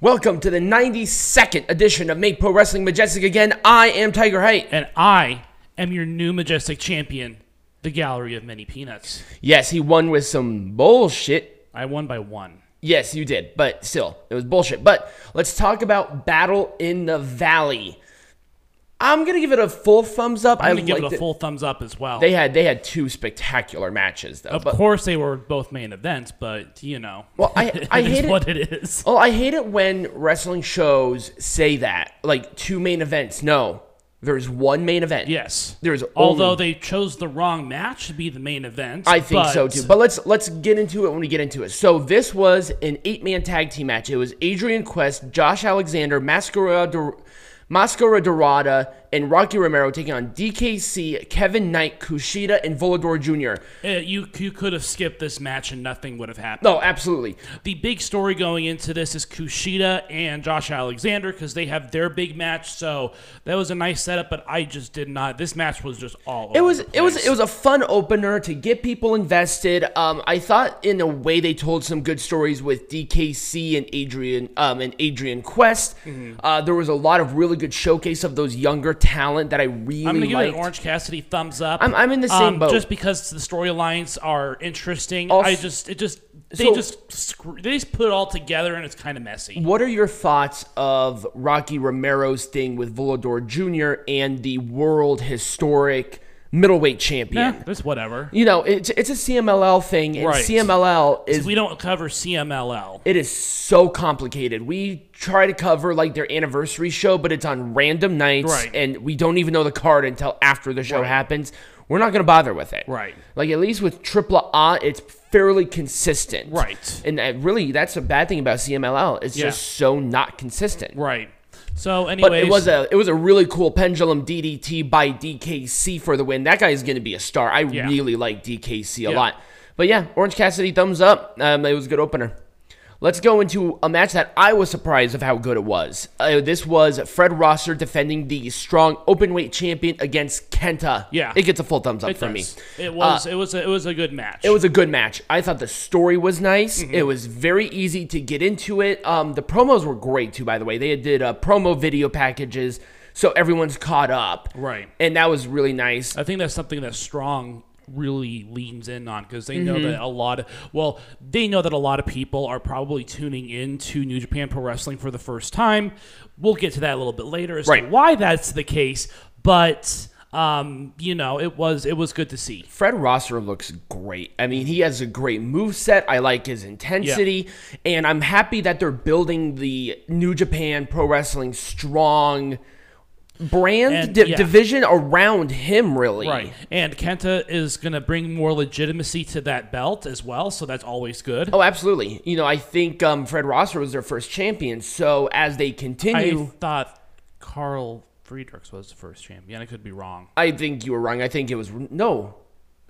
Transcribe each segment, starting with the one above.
Welcome to the 92nd edition of Make Pro Wrestling Majestic again. I am Tiger Height. And I am your new majestic champion, the Gallery of Many Peanuts. Yes, he won with some bullshit. I won by one. Yes, you did, but still, it was bullshit. But let's talk about Battle in the Valley. I'm gonna give it a full thumbs up. I'm gonna give it a full thumbs up as well. They had they had two spectacular matches though. of but, course, they were both main events, but you know, Well, I- I hate it- what it is. Oh, I hate it when wrestling shows say that. Like two main events. No. There's one main event. Yes. There's Although only- they chose the wrong match to be the main event. I think so too. But let's let's get into it when we get into it. So this was an eight man tag team match. It was Adrian Quest, Josh Alexander, Mascara Mascara Dorada, and Rocky Romero taking on DKC, Kevin Knight, Kushida, and Volador Jr. Uh, you you could have skipped this match and nothing would have happened. No, absolutely. The big story going into this is Kushida and Josh Alexander because they have their big match. So that was a nice setup, but I just did not. This match was just all. It was it was it was a fun opener to get people invested. Um, I thought in a way they told some good stories with DKC and Adrian um and Adrian Quest. Mm-hmm. Uh, there was a lot of really good showcase of those younger talent that I really I'm gonna give liked. it an Orange Cassidy thumbs up. I'm- I'm in the same um, boat. Just because the storylines are interesting. Also- I just it just they So- just screw, they just put it all together and it's kind of messy. What are your thoughts of Rocky Romero's thing with Volador Jr. and the world historic middleweight champion? Yeah, that's whatever. You know, it's it's a CMLL thing, and Right. CMLL is We don't cover CMLL. It is so complicated. We try to cover like their anniversary show, but it's on random nights, Right. and we don't even know the card until after the show happens. We're not going to bother with it. Right. Like at least with Triple A, it's fairly consistent. Right. And that really, that's a bad thing about CMLL. It's Yeah. just so not consistent. Right. So, anyways, But it was a it was a really cool pendulum DDT by DKC for the win. That guy is going to be a star. I Yeah. really like DKC a Yeah. lot. But yeah, Orange Cassidy thumbs up. Um, it was a good opener. Let's go into a match that I was surprised of how good it was. Uh, this was Fred Rosser defending the strong openweight champion against Kenta. Yeah. it gets a full thumbs up it does. me. It was it was a, it was a good match. It was a good match. I thought the story was nice. Mm-hmm. It was very easy to get into it. Um, the promos were great too, by the way. They did uh, promo video packages, so everyone's caught up. Right. and that was really nice. I think that's something that Strong really leans in on because they know Mm-hmm. that a lot of well they know that a lot of people are probably tuning in to New Japan Pro Wrestling for the first time. We'll get to that a little bit later as Right. to why that's the case, but um, you know, it was it was good to see. Fred Rosser looks great. I mean, he has a great move set. I like his intensity, and I'm happy that they're building the New Japan Pro Wrestling strong brand And, di- yeah. division around him. Really, Right. And Kenta is going to bring more legitimacy to that belt as well, so that's always good. Oh, absolutely. You know, I think um, Fred Rosser was their first champion. So as they continue. I thought Karl Fredericks was the first champion. I could be wrong. I, think you were wrong. I think it was no.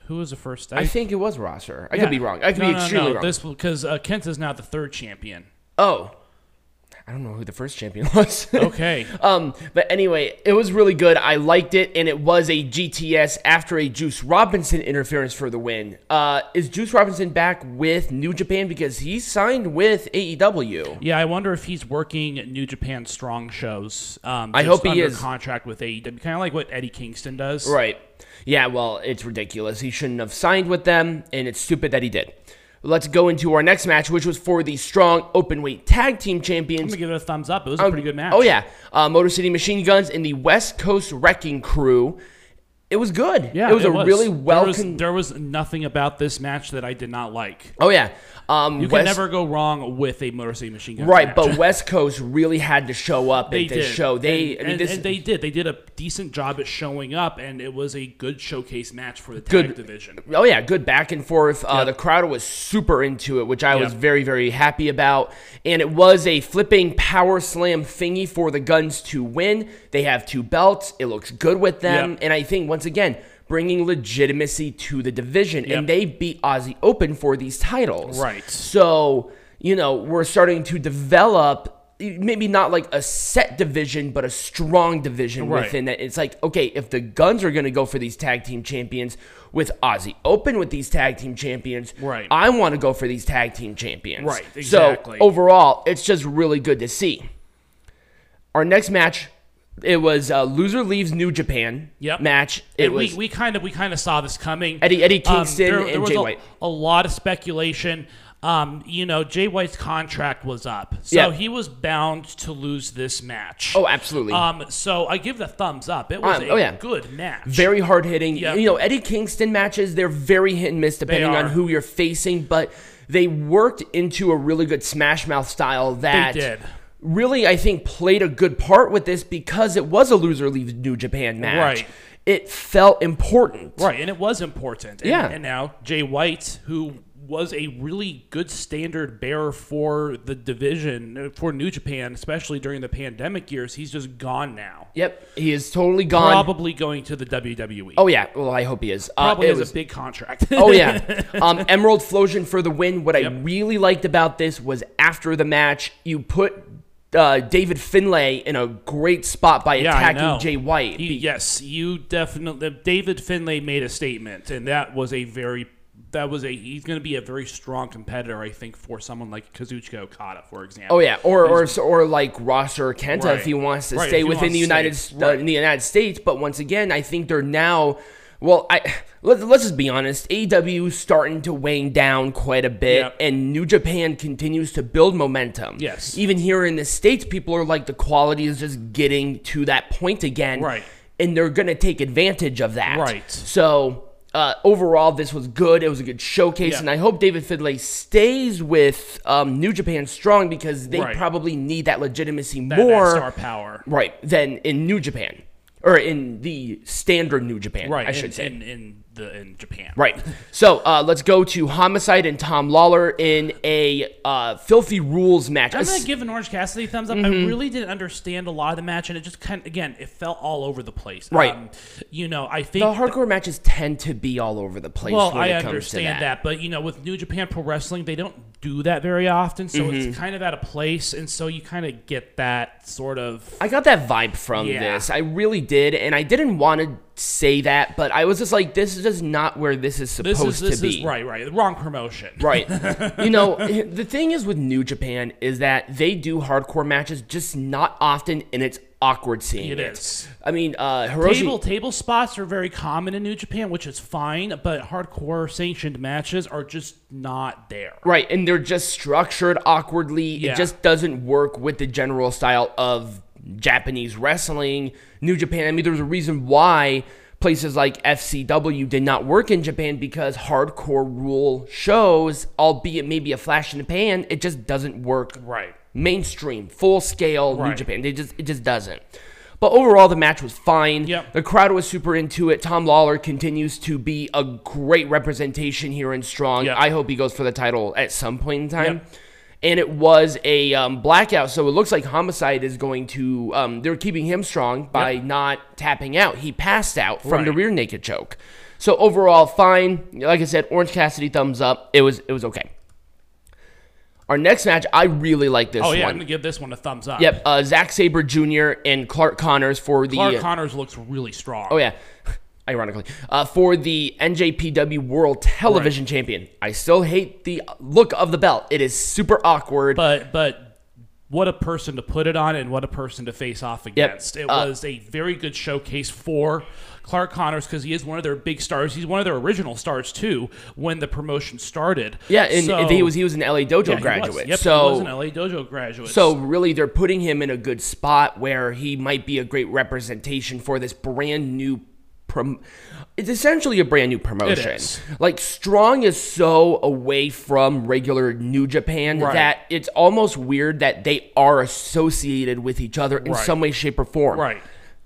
Who was the first? I think it was Rosser. I Yeah. could be wrong. I could No, be extremely no. wrong. This because uh, Kent is now the third champion. oh, I don't know who the first champion was. Okay. Um, but anyway, it was really good. I liked it, and it was a GTS after a Juice Robinson interference for the win. Uh, is Juice Robinson back with New Japan because he signed with AEW? yeah, I wonder if he's working New Japan Strong shows. Um, I hope he is. contract with AEW, kind of like what Eddie Kingston does. Right. Yeah. Well, it's ridiculous. He shouldn't have signed with them, and it's stupid that he did. Let's go into our next match, which was for the strong openweight tag team I'm champions. gonna give it a thumbs up. It was a pretty good match. Oh yeah, uh, Motor City Machine Guns and the West Coast Wrecking Crew. It was good. Yeah, it was a really well. There was, con- there was nothing about this match that I did not like. oh yeah, um, You West- can never go wrong with a Motor City Machine Gun. right, match. but West Coast really had to show up they at did this show. They, and, I mean, and- this and they did. They did a decent job at showing up, and it was a good showcase match for the tag Good. division. Oh yeah, good back and forth. Uh, The crowd was super into it, which I was very very happy about. And it was a flipping power slam thingy for the Guns to win. They have two belts. It looks good with them, Yep. and I think once again bringing legitimacy to the division. Yep. And they beat Aussie Open for these titles. Right. So you know we're starting to develop maybe not like a set division, but a strong division Right. within that. It's like, okay, if the Guns are going to go for these tag team champions with Aussie Open with these tag team champions, Right. I want to go for these tag team champions. Right, exactly. So overall, it's just really good to see. Our next match, it was uh, loser leaves New Japan Yep. match. It And was we, we kind of we kind of saw this coming. Eddie- Eddie Um, Kingston there, and there was Jay a, White. A lot of speculation. Um, you know, Jay White's contract was up, so Yeah. he was bound to lose this match. oh, absolutely. Um, so I give the thumbs up. It was Um, a oh, yeah. good match. very hard hitting. Yeah. You know, Eddie Kingston matches, they're very hit and miss depending on who you're facing, but they worked into a really good Smash Mouth style that did. Really, I think, played a good part with this because it was a loser leaves New Japan match. Right. It felt important. Right, and it was important. And, Yeah. And now Jay White, who was a really good standard bearer for the division uh, for New Japan, especially during the pandemic years, he's just gone now. Yep, he is totally gone. Probably going to the WWE. Oh yeah, well I hope he is. Uh, Probably it has was- a big contract. Oh yeah, um, Emerald Flowsion for the win. What I really liked about this was after the match, you put uh, David Finlay in a great spot by Yeah, attacking Jay White. Yes, you definitely. David Finlay made a statement, and that was a very. That was a. He's going to be a very strong competitor, I think, for someone like Kazuchika Okada, for example. Oh yeah, or or or like Ross or Kenta Right. if he wants to Right, stay within the United uh, Right. in the United States. But once again, I think they're now. Well, I let's let's just be honest. AEW starting to wane down quite a bit, Yep. and New Japan continues to build momentum. Yes. even here in the states, people are like the quality is just getting to that point again, Right. And they're gonna take advantage of that, Right. So. Uh, overall, this was good. It was a good showcase, Yeah. and I hope David Finlay stays with um, New Japan strong because they Right. probably need that legitimacy That- that more, star power. right, than in New Japan or in the standard New Japan. Right, I in, should say. in, in the in Japan. Right. So uh, let's go to Homicide and Tom Lawlor in a uh, filthy rules match. I'm gonna give an Orange Cassidy a thumbs up. I really didn't understand a lot of the match, and it just kind of, again, it felt all over the place. Right. Um, you know, I think the hardcore matches tend to be all over the place. Well, when I it comes to understand that. but you know, with New Japan Pro Wrestling, they don't do that very often, so Mm-hmm. it's kind of out of place, and so you kind of get that sort of. I got that vibe from Yeah. this. I really did, and I didn't want to say that, but I was just like, this is just not where this is This supposed is this to be. is right, right, the wrong promotion. Right. you know, the thing is with New Japan is that they do hardcore matches just not often, and it's awkward seeing it. It is. I mean, uh, Hiroshi. Table table spots are very common in New Japan, which is fine, but hardcore sanctioned matches are just not there. Right, and they're just structured awkwardly. Yeah. It just doesn't work with the general style of Japanese wrestling. New Japan, I mean, there's a reason why places like FCW did not work in Japan because hardcore rule shows, albeit maybe a flash in the pan, it just doesn't work Right. mainstream, full scale New Japan. They just it just doesn't. But overall, the match was fine. Yep. The crowd was super into it. Tom Lawlor continues to be a great representation here in Strong. Yep. I hope he goes for the title at some point in time. Yep. And it was a um, blackout, so it looks like Homicide is going to. Um, they're keeping him strong by Yep. not tapping out. He passed out from the rear naked choke. So overall, fine. Like I said, Orange Cassidy thumbs up. It was it was okay. Our next match, I really like this Oh yeah, I'm one. gonna give this one a thumbs up. Yep, uh, Zack Sabre Jr. and Clark Connors for the. Clark Connors looks really strong. oh yeah, ironically, uh, for the NJPW World Television Champion. I still hate the look of the belt. It is super awkward. but but what a person to put it on and what a person to face off against. It Uh, was a very good showcase for Clark Connors because he is one of their big stars. He's one of their original stars too when the promotion started. yeah, and So- he was he was an LA Dojo yeah, graduate. Yep, so he was an LA Dojo graduate. So really, they're putting him in a good spot where he might be a great representation for this brand new. Prom- it's essentially a brand new promotion. Like Strong is so away from regular New Japan Right. that it's almost weird that they are associated with each other in Right. some way, shape, or form. right.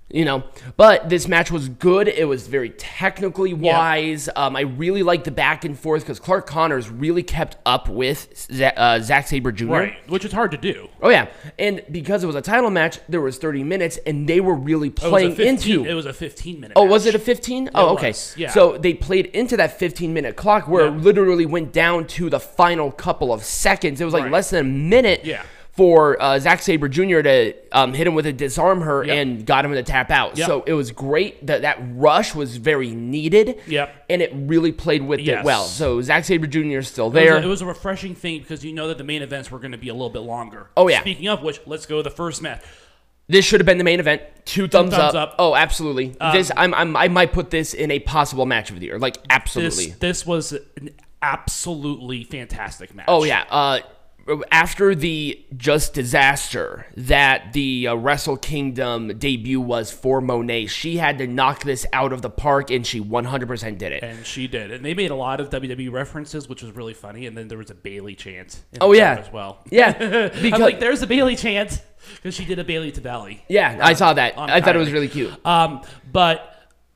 You know, but this match was good. It was very technically wise. Um, I really liked the back and forth because Clark Connors really kept up with Z- uh, Zack Sabre Jr. Right, which is hard to do. Oh yeah, and because it was a title match, there was 30 minutes, and they were really was playing 15 into. It was a 15 minute. oh, was it a 15? Oh, okay. was, yeah. So they played into that 15 minute clock where it literally went down to the final couple of seconds. It was like Right. less than a minute. Yeah. For uh, Zack Sabre Jr. to um, hit him with a disarm her Yep. and got him to tap out. Yep. So it was great that that rush was very needed. Yep. And it really played with Yes. it well. So Zack Sabre Jr. is still It was, there. a, it was a refreshing thing because you know that the main events were going to be a little bit longer. Oh, yeah. Speaking of which, let's go to the first match. This should have been the main event. Two thumbs, thumbs up. up. Oh, absolutely. this I'm, I'm I might put this in a possible match of the year. Like This absolutely. this was an absolutely fantastic match. oh yeah. Uh, after the just disaster that the uh, Wrestle Kingdom debut was for Moné, she had to knock this out of the park, and she 100% did it. And she did, and they made a lot of WWE references, which was really funny. And then there was a Bayley chant. in Oh, yeah. as well. Yeah, I'm because like, there's a Bayley chant because she did a Bayley to Belly. yeah, I saw that. I thought it was really cute. Um, but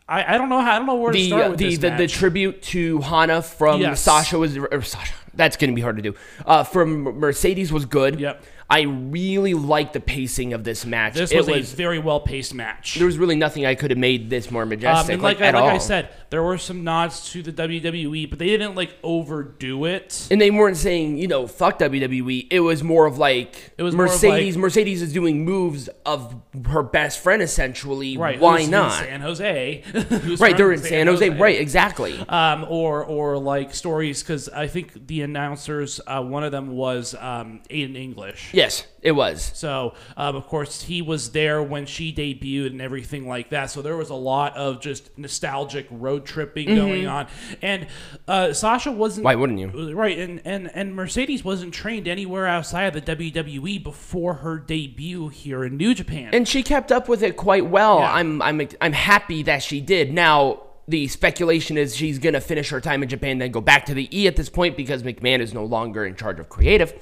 I, I don't know how I don't know where to the start uh, with the, this the, the match. tribute to Hana from Yes. Sasha was or Sasha. That's gonna be hard to do. Uh, from Mercedes was good. Yep. I really like the pacing of this match. this was, was a very well paced match. there was really nothing I could have made this more Um, majestic. and like, like, I, like. I said, there were some nods to the WWE, but they didn't like overdo it. and they weren't saying you know fuck WWE. It was more of like It was Mercedes. like- Mercedes is doing moves of her best friend essentially. Right? Why who's in not? San Jose. Right, they're in San Jose. Right, exactly. um, or or like stories because I think the announcers, uh, one of them was um, Aiden English. Yes, it was. So um, of course he was there when she debuted and everything like that. So there was a lot of just nostalgic road tripping going on, and uh, Sasha wasn't. Mm-hmm. Why wouldn't you? Right, and, and and Mercedes wasn't trained anywhere outside of the WWE before her debut here in New Japan. and she kept up with it quite well. Yeah. I'm I'm I'm happy that she did. Now the speculation is she's gonna finish her time in Japan, then go back to the E at this point because McMahon is no longer in charge of creative.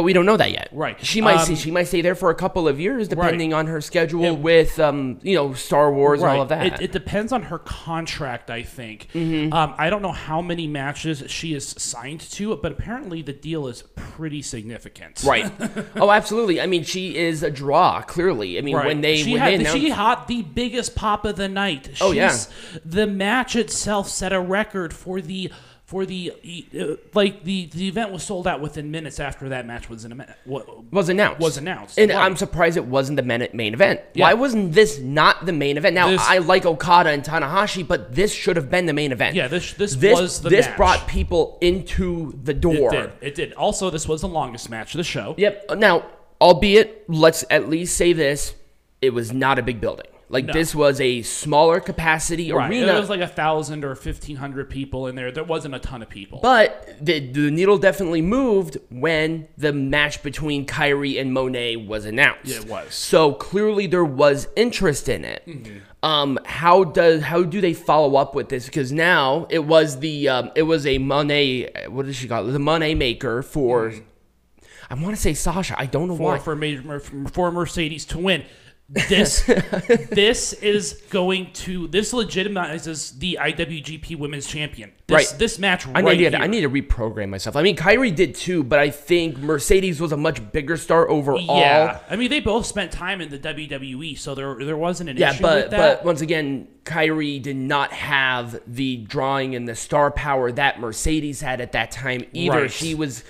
But we don't know that yet. Right. She might Um, stay, she might stay there for a couple of years, depending on her schedule with um you know Star Wars and all of that. It, it depends on her contract, I think. Mm-hmm. Um, I don't know how many matches she is signed to, but apparently the deal is pretty significant. right. oh, absolutely. I mean, she is a draw. Clearly. I mean, Right. when they she when had they announced, she had the biggest pop of the night. Oh, yeah. The match itself set a record for the for the uh, like the the event was sold out within minutes after that match was in. Was announced. was announced. And. I'm surprised it wasn't the main, main event. Yeah. Why wasn't this not the main event? Now This- I like Okada and Tanahashi, but this should have been the main event. Yeah, this this, this was the this match. brought people into the it door. did. It did. Also, this was the longest match of the show. Yep. Now, albeit, let's at least say this: it was not a big building. Like No. this was a smaller capacity Right. arena. It was like a thousand or fifteen hundred people in there. There wasn't a ton of people. But the, the needle definitely moved when the match between Kairi and Moné was announced. Yeah, it was. So clearly there was interest in it. Mm-hmm. Um, how does how do they follow up with this? Because now it was the um, it was a Moné. What did she call it? The Moné maker for. I want to say Sasha. I don't know Mm-hmm. for why. for, major, for Mercedes to win. This this is going to this legitimizes the IWGP Women's Champion. This, Right. This match I right need, here. I need to reprogram myself. I mean, Kairi did too, but I think Mercedes was a much bigger star overall. yeah, I mean they both spent time in the WWE, so there there wasn't an Yeah, issue but with that. but once again, Kairi did not have the drawing and the star power that Mercedes had at that time either. Right. She was,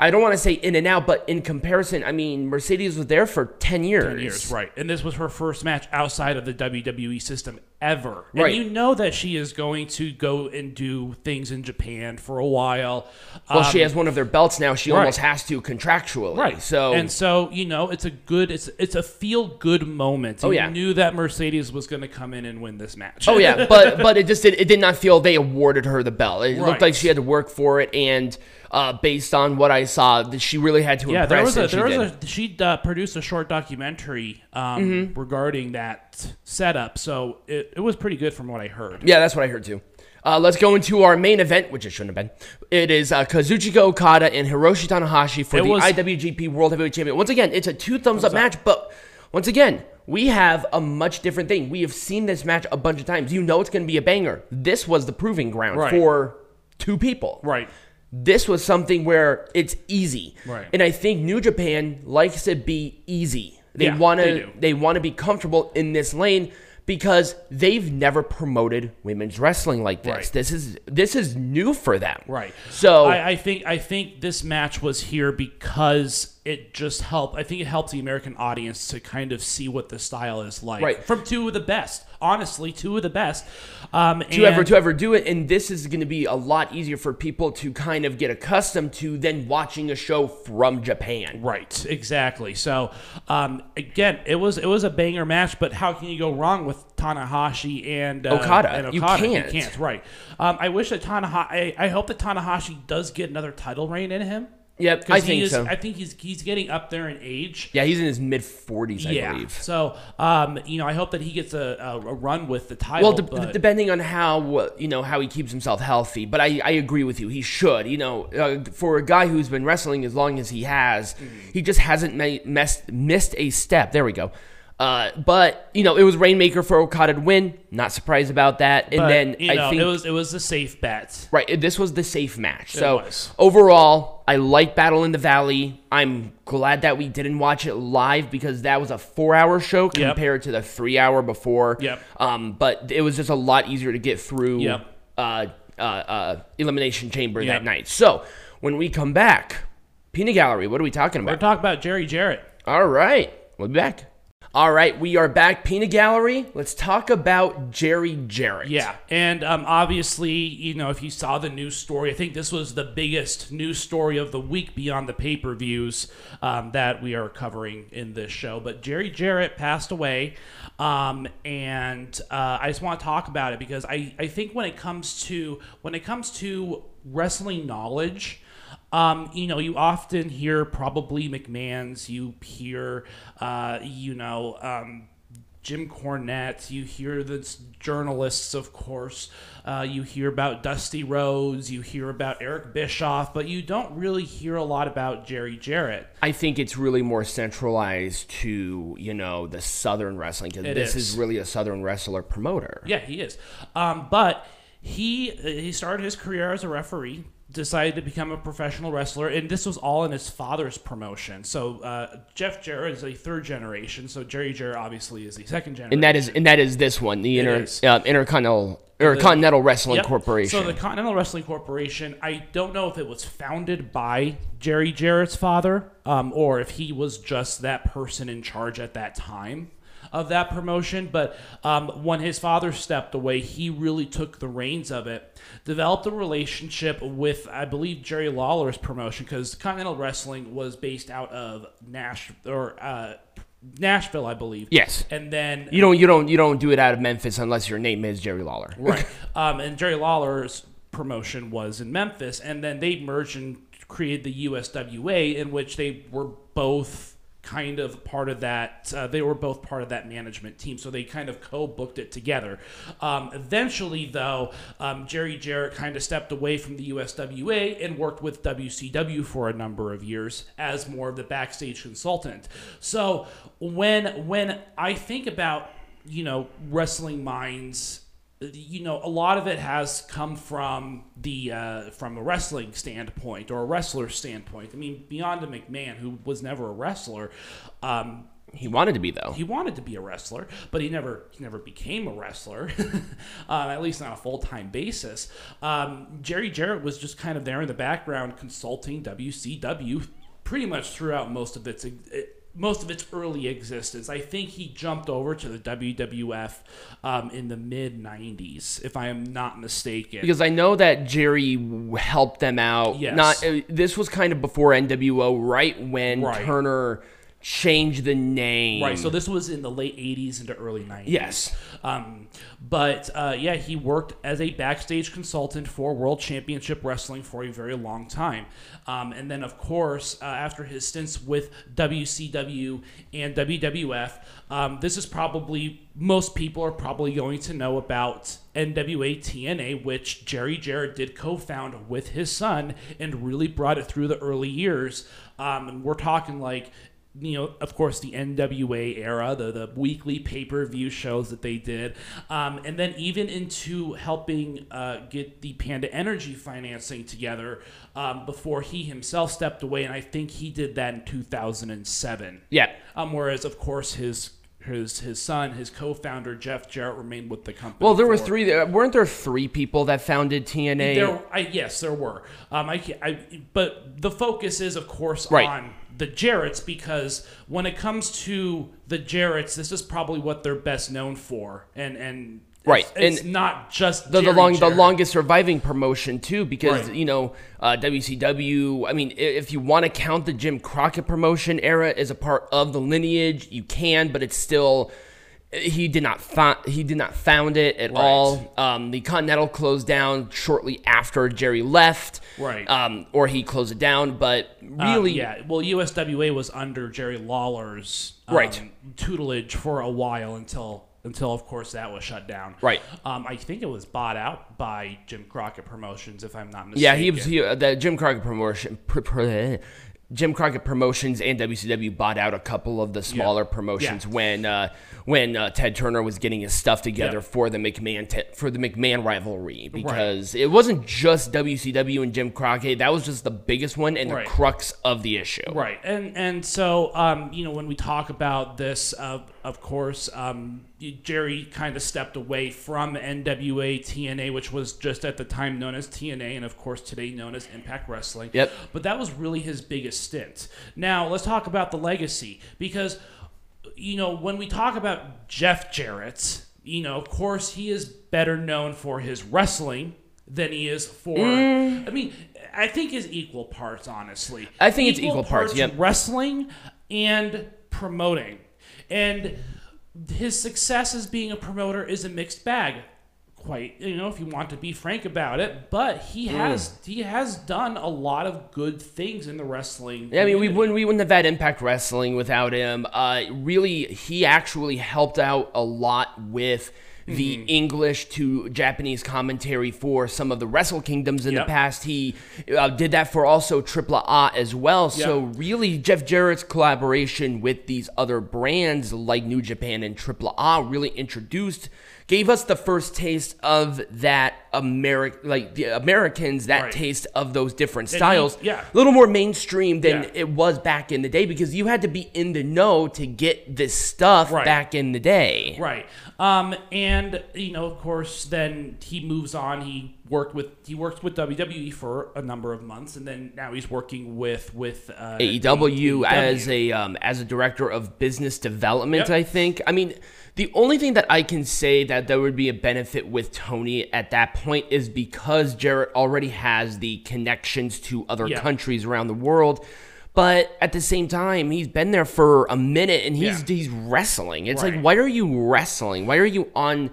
I don't want to say in and out, but in comparison, I mean, Mercedes was there for ten years. 10 years, right? And this was her first match outside of the WWE system ever. And Right. you know that she is going to go and do things in Japan for a while. Well, she Um, has one of their belts now. She right. almost has to contractually. Right. So and so you know it's a good it's it's a feel good moment. Oh, You yeah. knew that Mercedes was going to come in and win this match. Oh yeah, but but it just did, it did not feel they awarded her the belt. It Right. looked like she had to work for it, and uh, based on what I saw, that she really had to yeah. There impress. was a and she there was a she uh, produced a short documentary um, Mm-hmm. regarding that setup, so it, it was pretty good from what I heard. Yeah, that's what I heard too. Uh, let's go into our main event, which it shouldn't have been. It is uh, Kazuchika Okada and Hiroshi Tanahashi for It the was- IWGP World Heavyweight Champion. Once again, it's a two thumbs up match, but once again, we have a much different thing. We have seen this match a bunch of times. You know it's going to be a banger. This was the proving ground Right. for two people. Right. This was something where it's easy. Right. And I think New Japan likes to be easy. They Yeah, want to do. they want to be comfortable in this lane because they've never promoted women's wrestling like this. Right. This is this is new for them. Right. So I, I think I think this match was here because it just helped. I think it helped the American audience to kind of see what the style is like. Right. From two of the best, honestly, two of the best. Um, to ever to ever do it and this is going to be a lot easier for people to kind of get accustomed to than watching a show from Japan. Right, exactly. So, um, again, it was it was a banger match, but how can you go wrong with Tanahashi and uh, Okada? And You can't. You can't. Right. Um, I wish that Tanahashi. I, I hope that Tanahashi does get another title reign in him. Yep, I think is, so. I think he's he's getting up there in age. yeah, he's in his mid 40s, I yeah. believe. So, um, you know, I hope that he gets a, a, a run with the title. Well, de- but- depending on how uh, you know how he keeps himself healthy, but I, I agree with you. He should. You know, uh, for a guy who's been wrestling as long as he has, Mm-hmm. he just hasn't ma- messed, missed a step. There we go. Uh, but you know, it was Rainmaker for Okada to win. Not surprised about that. And but, then you know, I think it was it was a safe bet. Right, this was the safe match. So was. overall, I like Battle in the Valley. I'm glad that we didn't watch it live because that was a four-hour show Yep. compared to the three-hour before. Yep. Um, but it was just a lot easier to get through. Yep. Uh, uh, uh, Elimination Chamber Yep. that night. So when we come back, Peanut Gallery. What are we talking about? We're talking about Jerry Jarrett. All right, we'll be back. All right, we are back. Peanut Gallery. Let's talk about Jerry Jarrett. Yeah, and um, obviously, you know, if you saw the news story, I think this was the biggest news story of the week beyond the pay per views um, that we are covering in this show. But Jerry Jarrett passed away, um, and uh, I just want to talk about it because I, I think when it comes to when it comes to wrestling knowledge. Um, you know, you often hear probably McMahon's, you hear, uh, you know, um, Jim Cornette, you hear the journalists, of course, uh, you hear about Dusty Rhodes, you hear about Eric Bischoff, but you don't really hear a lot about Jerry Jarrett. I think it's really more centralized to you know the Southern wrestling because this is. is. really a Southern wrestler promoter. Yeah, he is. Um, but he he started his career as a referee, decided to become a professional wrestler, and this was all in his father's promotion. So uh, Jeff Jarrett is a third generation. So Jerry Jarrett obviously is the second generation. And that is and that is this one, the inter, is. uh, Intercontinental or Continental Wrestling Yep. Corporation. So the Continental Wrestling Corporation, I don't know if it was founded by Jerry Jarrett's father, um, or if he was just that person in charge at that time of that promotion. But um, when his father stepped away, he really took the reins of it, developed a relationship with, I believe, Jerry Lawler's promotion, because Continental Wrestling was based out of Nash or uh, Nashville, I believe. yes, And then you don't you don't you don't do it out of Memphis unless your name is Jerry Lawler. Right. um, and Jerry Lawler's promotion was in Memphis, and then they merged and created the USWA, in which they were both kind of part of that. Uh, they were both part of that management team, so they kind of co-booked it together. Um, eventually, though, um, Jerry Jarrett kind of stepped away from the USWA and worked with WCW for a number of years as more of the backstage consultant. So when when I think about you know wrestling minds you know a lot of it has come from the uh, from a wrestling standpoint or a wrestler standpoint i mean beyond a mcmahon who was never a wrestler um, He wanted to be though. he wanted to be a wrestler, but he never he never became a wrestler, um, at least on a full time basis. Um, Jerry Jarrett was just kind of there in the background consulting WCW pretty much throughout most of its most of its early existence. I think he jumped over to the WWF um, in the mid '90s, if I am not mistaken. because I know that Jerry helped them out. Yes. Not uh, this was kind of before NWO, right when Right. Turner changed the name. Right, so this was in the late 80s into early 90s. Yes. Um, but uh, yeah, he worked as a backstage consultant for World Championship Wrestling for a very long time. Um, and then, of course, uh, after his stints with WCW and WWF, um, this is probably, most people are probably going to know about NWA TNA, which Jerry Jarrett did co found with his son and really brought it through the early years. Um, and we're talking like you know, of course, the NWA era, the, the weekly pay per view shows that they did, um, and then even into helping uh, get the Panda Energy financing together um, before he himself stepped away. And I think he did that in 2007. Yeah. Um, whereas, of course, his his his son, his co-founder Jeff Jarrett, remained with the company. Well, there were for- three. Weren't there three people that founded TNA? There, I, yes, there were. Um, I, I, but the focus is, of course, Right. on the Jarretts because when it comes to the Jarretts, this is probably what they're best known for, and and Right, it's, it's not just the, the long the longest surviving promotion too because Right. you know uh, WCW I mean if you want to count the Jim Crockett promotion era as a part of the lineage you can but it's still he did not fo- he did not found it at Right. all um, the Continental closed down shortly after Jerry left Right. um, or he closed it down but Um, really yeah. Well, USWA was under Jerry Lawler's um, Right. tutelage for a while until until of course that was shut down. Right. Um, I think it was bought out by Jim Crockett Promotions, if I'm not mistaken. Yeah, he was he, uh, the Jim Crockett promotion. Pr- pr- Jim Crockett Promotions and WCW bought out a couple of the smaller promotions Yeah. when uh, when uh, Ted Turner was getting his stuff together Yeah. for the McMahon te- for the McMahon rivalry because it wasn't just WCW and Jim Crockett that was just the biggest one and Right. the crux of the issue. Right, and and so um, you know when we talk about this, uh, of course, um, Jerry kind of stepped away from NWA TNA, which was just at the time known as TNA, and of course today known as Impact Wrestling. Yep. But that was really his biggest stint. Now let's talk about the legacy because you know when we talk about Jeff Jarrett, you know of course he is better known for his wrestling than he is for. Mm. I mean, I think is equal parts, honestly. I think it's equal parts, yep. Wrestling and promoting, and his success as being a promoter is a mixed bag. Quite, you know, if you want to be frank about it, but he Mm. has he has done a lot of good things in the wrestling. Yeah, I mean, we wouldn't we wouldn't have had Impact Wrestling without him. Uh, really, he actually helped out a lot with the Mm-hmm. English to Japanese commentary for some of the Wrestle Kingdoms in Yep. the past. He uh, did that for also Triple A as well. So really, Jeff Jarrett's collaboration with these other brands like New Japan and Triple A really introduced. Gave us the first taste of that American, like the Americans, that Right. taste of those different he- styles yeah. a little more mainstream than Yeah. it was back in the day because you had to be in the know to get this stuff Right. back in the day. Right. Um, and you know, of course, then he moves on. He worked with he worked with WWE for a number of months, and then now he's working with with uh, AEW AEW. as a um, as a director of business development, Yep. I think. I mean, the only thing that I can say that there would be a benefit with Tony at that point is because Jarrett already has the connections to other Yeah. countries around the world. But at the same time, he's been there for a minute and he's Yeah. he's wrestling. It's Right. like, why are you wrestling? Why are you on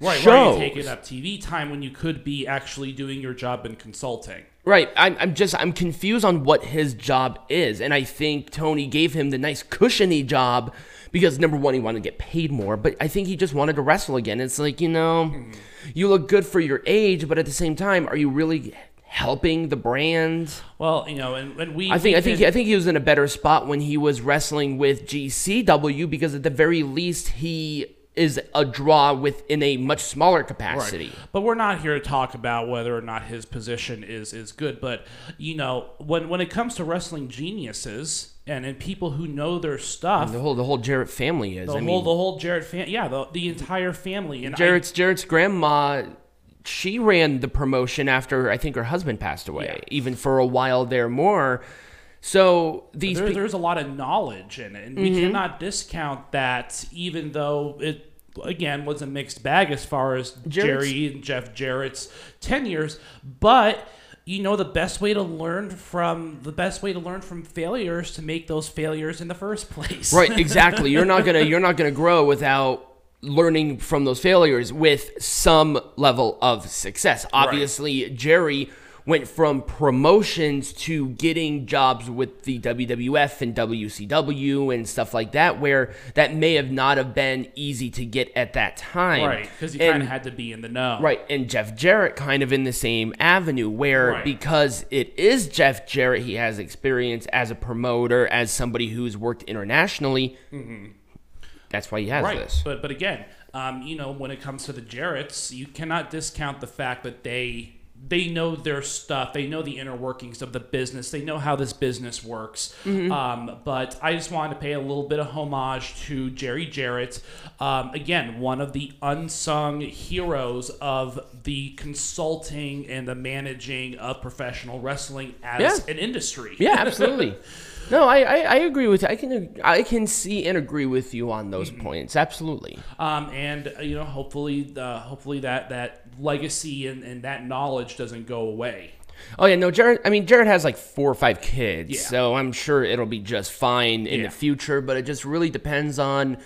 Right, shows? why are you taking up TV time when you could be actually doing your job in consulting? Right. I'm, I'm just I'm confused on what his job is, and I think Tony gave him the nice cushiony job because number one he wanted to get paid more, but I think he just wanted to wrestle again. It's like you know, mm-hmm. you look good for your age, but at the same time, are you really helping the brand? Well, you know, and, and we I think I think did- I think he was in a better spot when he was wrestling with GCW because at the very least he is a draw within a much smaller capacity. Right. But we're not here to talk about whether or not his position is is good. But you know, when when it comes to wrestling geniuses and and people who know their stuff, The whole the whole Jarrett family is. the I whole mean, the whole Jarrett fam- yeah, the, the entire family. And I- Jarrett's Jarrett's grandma, she ran the promotion after I think her husband passed away, Yeah. even for a while there more. So these there, pe- there's a lot of knowledge in it, and Mm-hmm. we cannot discount that. Even though it again was a mixed bag as far as Jarrett's- Jerry and Jeff Jarrett's tenures, but you know the best way to learn from the best way to learn from failures to make those failures in the first place. right, exactly. You're not gonna you're not gonna grow without learning from those failures with some level of success. Obviously, Jerry went from promotions to getting jobs with the WWF and WCW and stuff like that, where that may have not have been easy to get at that time. Right, because he kind of had to be in the know. Right, and Jeff Jarrett kind of in the same avenue where Right. because it is Jeff Jarrett, he has experience as a promoter, as somebody who's worked internationally. Mm-hmm. That's why he has Right, this. but but again, um, you know, when it comes to the Jarretts, you cannot discount the fact that they they know their stuff. They know the inner workings of the business. They know how this business works. Mm-hmm. Um, but I just wanted to pay a little bit of homage to Jerry Jarrett. Um, again, one of the unsung heroes of the consulting and the managing of professional wrestling as Yeah. an industry. Yeah, absolutely. no, I, I, I agree with I can I can see and agree with you on those Mm-hmm. points. Absolutely. um, and uh, you know, hopefully, the, hopefully that that legacy and, and that knowledge doesn't go away. Oh yeah, no, Jarrett. I mean, Jarrett has like four or five kids, Yeah. so I'm sure it'll be just fine in Yeah. the future. But it just really depends on Uh,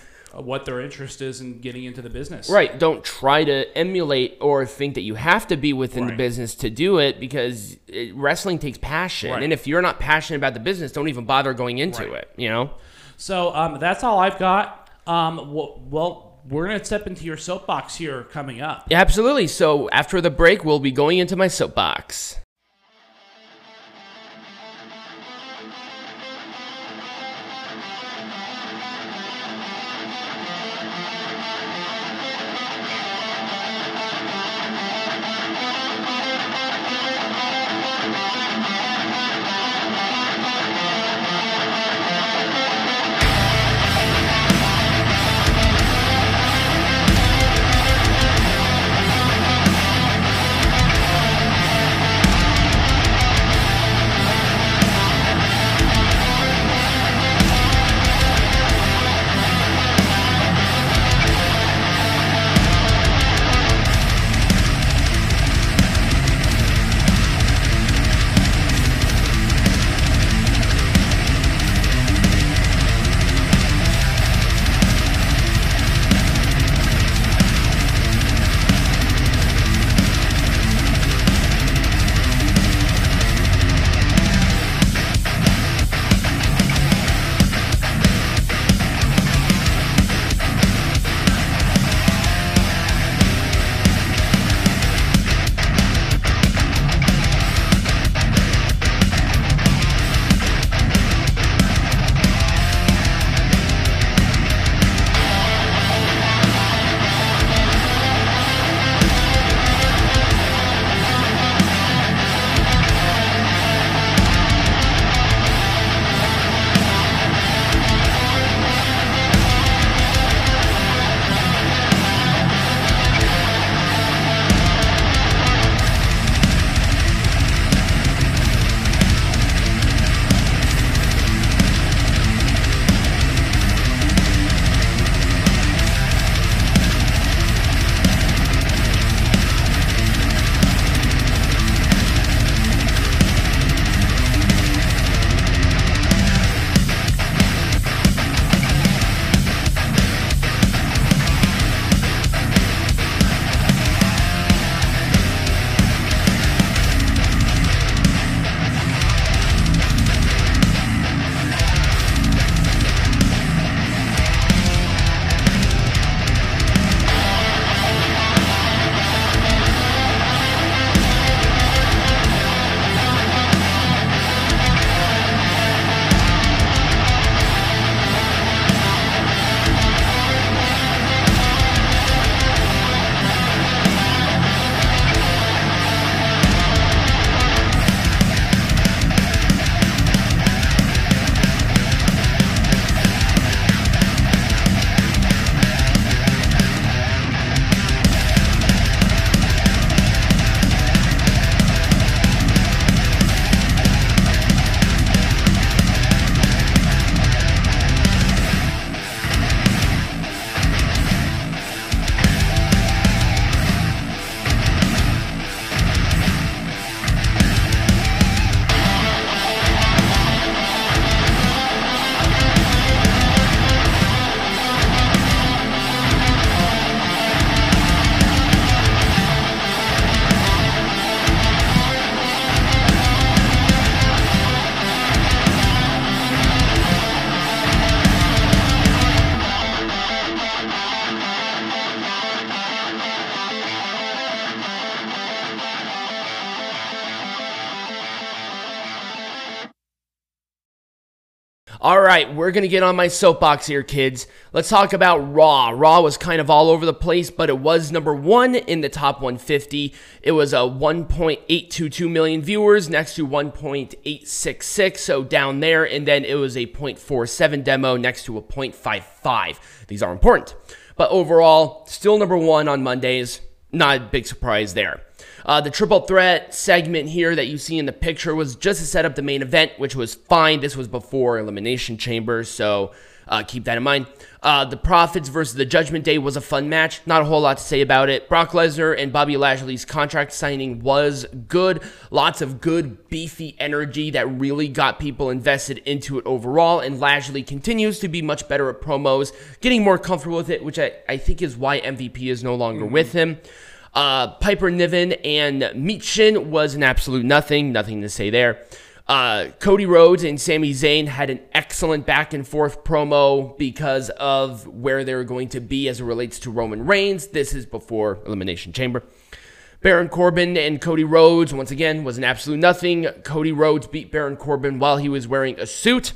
what their interest is in getting into the business. right. Don't try to emulate or think that you have to be within the business to do it because it, wrestling takes passion, Right. and if you're not passionate about the business, don't even bother going into Right. it. You know. So um, that's all I've got. Um, well, well, we're gonna step into your soapbox here coming up. Absolutely. So after the break, we'll be going into my soapbox. All right, we're going to get on my soapbox here, kids. Let's talk about Raw. Raw was kind of all over the place, but it was number one in the top 150. It was a 1.822 million viewers next to 1.866, so down there. And then it was a 0.47 demo next to a 0.55. These are important. But overall, still number one on Mondays. Not a big surprise there. Uh, the triple threat segment here that you see in the picture was just to set up the main event, which was fine. This was before Elimination Chamber, so uh, keep that in mind. Uh, the Profits versus the Judgment Day was a fun match. Not a whole lot to say about it. Brock Lesnar and Bobby Lashley's contract signing was good. Lots of good, beefy energy that really got people invested into it overall. And Lashley continues to be much better at promos, getting more comfortable with it, which I, I think is why MVP is no longer mm-hmm. with him. Uh, Piper Niven and Michin was an absolute nothing. Nothing to say there. Uh, Cody Rhodes and Sami Zayn had an excellent back and forth promo because of where they're going to be as it relates to Roman Reigns. This is before Elimination Chamber. Baron Corbin and Cody Rhodes, once again, was an absolute nothing. Cody Rhodes beat Baron Corbin while he was wearing a suit.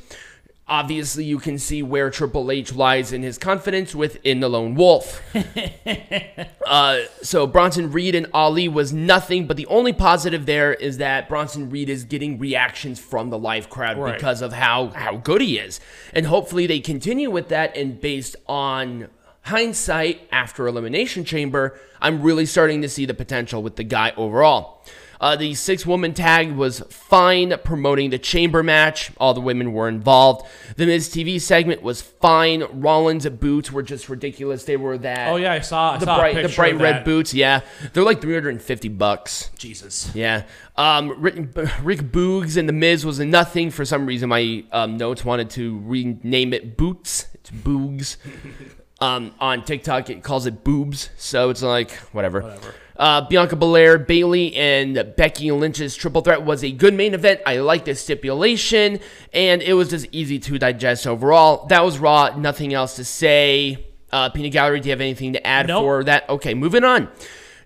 Obviously, you can see where Triple H lies in his confidence within the Lone Wolf. uh, so Bronson Reed and Ali was nothing, but the only positive there is that Bronson Reed is getting reactions from the live crowd right. because of how how good he is, and hopefully they continue with that. And based on hindsight after Elimination Chamber, I'm really starting to see the potential with the guy overall. Uh, the six woman tag was fine, promoting the chamber match. All the women were involved. The Miz TV segment was fine. Rollins' boots were just ridiculous. They were that. Oh yeah, I saw, I the saw bright, the bright red boots. Yeah, they're like 350 bucks. Jesus. Yeah. Um, Rick, Rick Boogs and the Miz was a nothing. For some reason, my um, notes wanted to rename it Boots. It's Boogs. um, on TikTok, it calls it boobs. So it's like whatever. Whatever. Uh, Bianca Belair, Bayley, and Becky Lynch's triple threat was a good main event. I like the stipulation, and it was just easy to digest overall. That was Raw. Nothing else to say. Uh, Peanut Gallery, do you have anything to add nope. for that? Okay, moving on.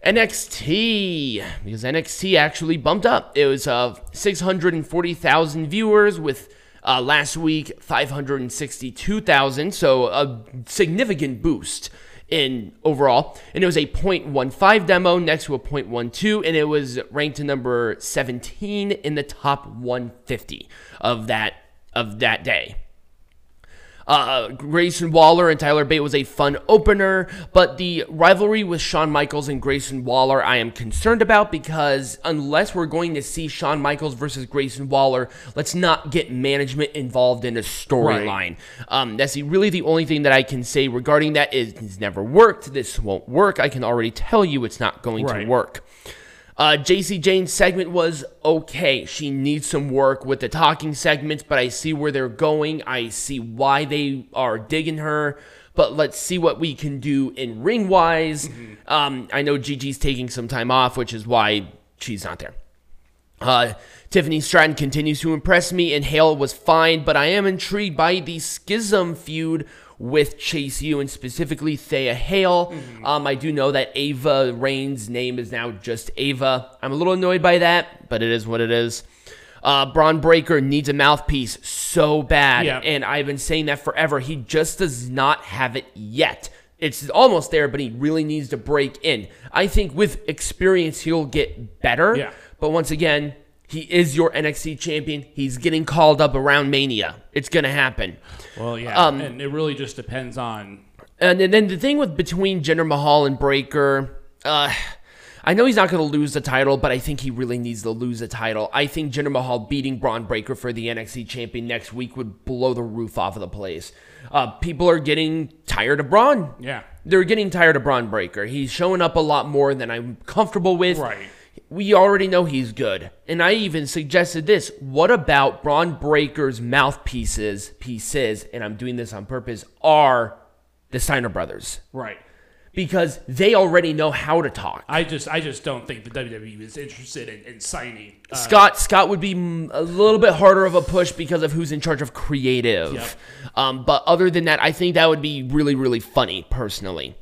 NXT, because NXT actually bumped up. It was uh, 640,000 viewers with uh, last week 562,000, so a significant boost in overall, and it was a 0.15 demo next to a 0.12, and it was ranked to number 17 in the top 150 of that of that day. Uh, Grayson Waller and Tyler Bate was a fun opener, but the rivalry with Shawn Michaels and Grayson Waller I am concerned about because unless we're going to see Shawn Michaels versus Grayson Waller, let's not get management involved in a storyline. Right. Um, that's really the only thing that I can say regarding that is it's never worked. This won't work. I can already tell you it's not going right. to work. Uh, Jacy Jayne's segment was okay. She needs some work with the talking segments, but I see where they're going. I see why they are digging her. But let's see what we can do in ring wise. Mm-hmm. Um, I know Gigi's taking some time off, which is why she's not there. Uh, Tiffany Stratton continues to impress me, and Hail was fine, but I am intrigued by the Schism feud with Chase U and specifically Thea Hail. Mm-hmm. Um, I do know that Ava Raine's name is now just Ava. I'm a little annoyed by that, but it is what it is. Uh, Bron Breakker needs a mouthpiece so bad, yeah. and I've been saying that forever. He just does not have it yet. It's almost there, but he really needs to break in. I think with experience, he'll get better. Yeah. But once again, he is your NXT champion. He's getting called up around Mania. It's gonna happen. Well, yeah, um, and it really just depends on. And then the thing with between Jinder Mahal and Breakker, uh, I know he's not going to lose the title, but I think he really needs to lose the title. I think Jinder Mahal beating Bron Breakker for the NXT champion next week would blow the roof off of the place. Uh, people are getting tired of Bron. Yeah, they're getting tired of Bron Breakker. He's showing up a lot more than I'm comfortable with. Right we already know he's good. And I even suggested this. What about Bron Breakker's mouthpieces, pieces, and I'm doing this on purpose, are the Steiner brothers. Right. Because they already know how to talk. I just, I just don't think the WWE is interested in, in signing uh, Scott. Scott would be a little bit harder of a push because of who's in charge of creative. Yep. Um, but other than that, I think that would be really, really funny, personally.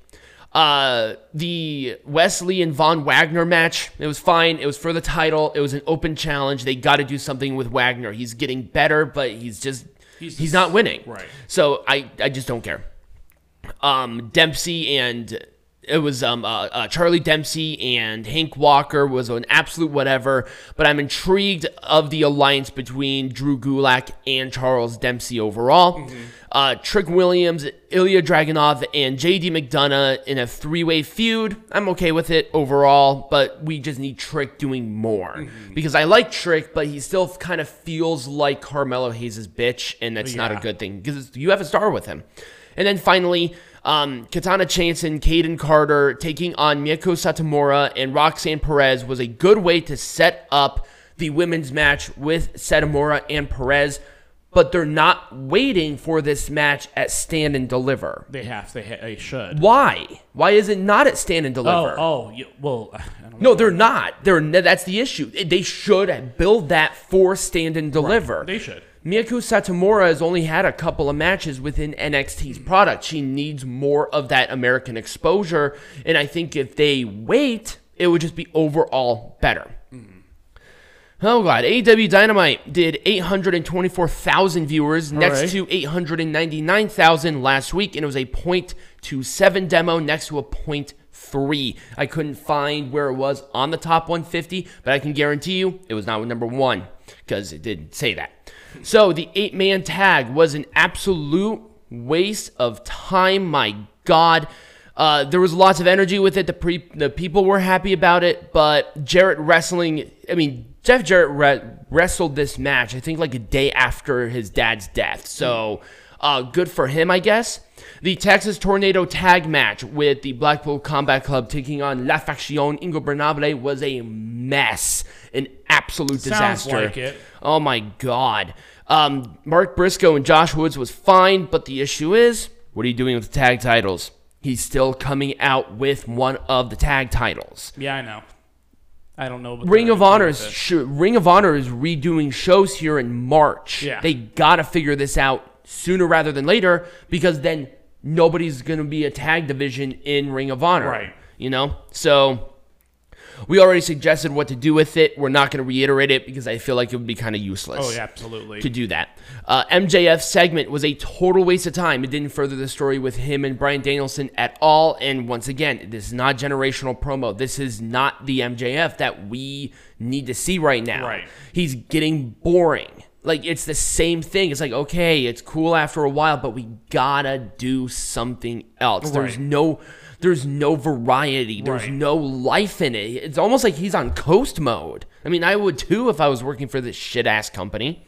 Uh, the Wes Lee and Von Wagner match, it was fine. It was for the title. It was an open challenge. They got to do something with Wagner. He's getting better, but he's just He's, just- not winning. Right. So I, I just don't care. Um, Dempsey and it was um, uh, uh, Charlie Dempsey and Hank Walker was an absolute whatever, but I'm intrigued of the alliance between Drew Gulak and Charles Dempsey overall. Uh, Trick Williams, Ilya Dragunov, and JD McDonagh in a three way feud. I'm okay with it overall, but we just need Trick doing more because I like Trick, but he still kind of feels like Carmelo Hayes' bitch, and that's not a good thing because you have a star with him. And then finally, um, Katana Chance and Kayden Carter taking on Meiko Satomura and Roxanne Perez was a good way to set up the women's match with Satomura and Perez, but they're not waiting for this match at Stand and Deliver. They have. They, ha- they should. Why? Why is it not at Stand and Oh, Deliver? oh, you, well, I don't No, they're not. They're that's the issue. They should build that for Stand and Deliver. They should. Meiko Satomura has only had a couple of matches within NXT's product. She needs more of that American exposure, and I think if they wait, it would just be overall better. Mm-hmm. Oh god, AEW Dynamite did 824,000 viewers next right. to 899,000 last week, and it was a .27 demo next to a .3. I couldn't find where it was on the top 150, but I can guarantee you it was not number one because it didn't say that. So the eight-man tag was an absolute waste of time. My God. Uh, there was lots of energy with it. The pre- the people were happy about it, but Jarrett wrestling. I mean, Jeff Jarrett re- wrestled this match. I think like a day after his dad's death. So, uh, good for him, I guess. The Texas Tornado tag match with the Blackpool Combat Club taking on La Faction Ingobernable was a mess, an absolute Sounds disaster. like it. Oh my god. Um, Mark Briscoe and Josh Woods was fine, but the issue is, what are you doing with the tag titles? He's still coming out with one of the tag titles. Yeah, I know. I don't know. Ring of Honor is sh- Ring of Honor is redoing shows here in March. Yeah. They gotta figure this out sooner rather than later because then nobody's gonna be a tag division in Ring of Honor. Right. You know? So we already suggested what to do with it. We're not gonna reiterate it because I feel like it would be kind of useless Oh, yeah, absolutely. to do that. Uh, MJF segment was a total waste of time. It didn't further the story with him and Bryan Danielson at all. And once again, this is not generational promo. This is not the MJF that we need to see right now. Right. He's getting boring. Like it's the same thing. It's like okay, it's cool after a while, but we gotta do something else. There's no, there's no variety. There's Right. no life in it. It's almost like he's on coast mode. I mean, I would too if I was working for this shit ass company.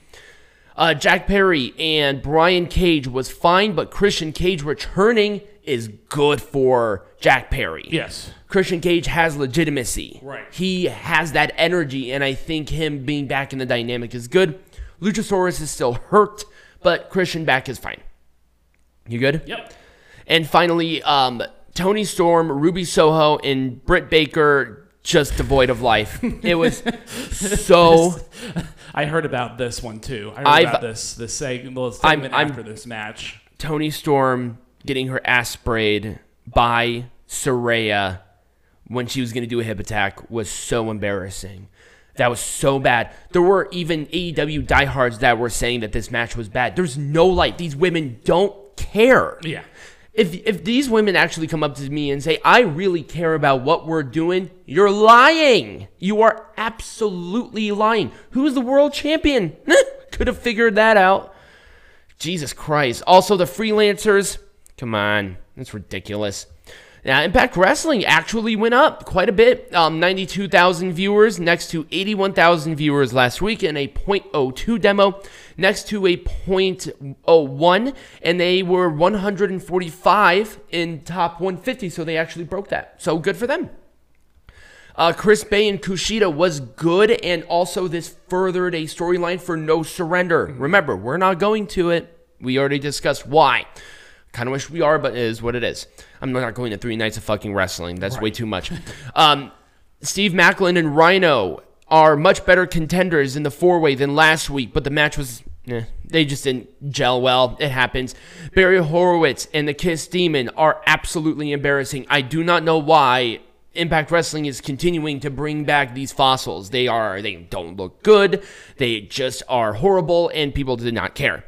Uh, Jack Perry and Brian Cage was fine, but Christian Cage returning is good for Jack Perry. yes. Christian Cage has legitimacy. Right. He has that energy, and I think him being back in the dynamic is good. Luchasaurus is still hurt, but Christian back is fine. You good? Yep. And finally, um, Toni Storm, Ruby Soho, and Britt Baker just devoid of life. It was so. I heard about this one too. I heard I've- about this this segment, well, I'm- segment I'm- this match. Toni Storm getting her ass sprayed by Saraya when she was going to do a hip attack was so embarrassing. That was so bad. There were even AEW diehards that were saying that this match was bad. There's no light. These women don't care. Yeah. If, if these women actually come up to me and say, I really care about what we're doing, you're lying. You are absolutely lying. Who's the world champion? Could have figured that out. Jesus Christ. Also, the freelancers. Come on. That's ridiculous. Now, Impact Wrestling actually went up quite a bit. Um, 92,000 viewers next to 81,000 viewers last week in a .02 demo next to a .01 and they were 145 in top 150 so they actually broke that. So good for them. Uh, Chris Bey and Kushida was good, and also this furthered a storyline for No Surrender. Remember, we're not going to it. We already discussed why. Kind of wish we are, but it is what it is. I'm not going to three nights of fucking wrestling. That's way too much. Um, Steve Maclin and Rhino are much better contenders in the four way than last week, but the match was. Eh, they just didn't gel well. It happens. Barry Horowitz and the Kiss Demon are absolutely embarrassing. I do not know why Impact Wrestling is continuing to bring back these fossils. They are they don't look good. They just are horrible and people did not care.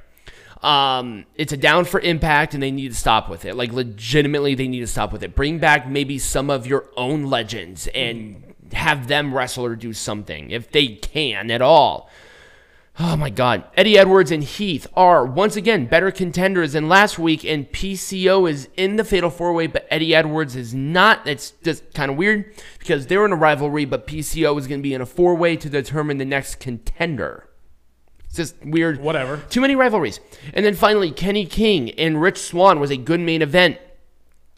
Um, it's a down for impact, and they need to stop with it. Like legitimately, they need to stop with it. Bring back maybe some of your own legends and have them wrestle or do something if they can at all. Oh my God. Eddie Edwards and Heath are once again better contenders than last week, and PCO is in the Fatal Four Way, but Eddie Edwards is not. It's just kind of weird because they're in a rivalry, but PCO is going to be in a four way to determine the next contender. It's just weird. Whatever. Too many rivalries. And then finally, Kenny King and Rich Swann was a good main event.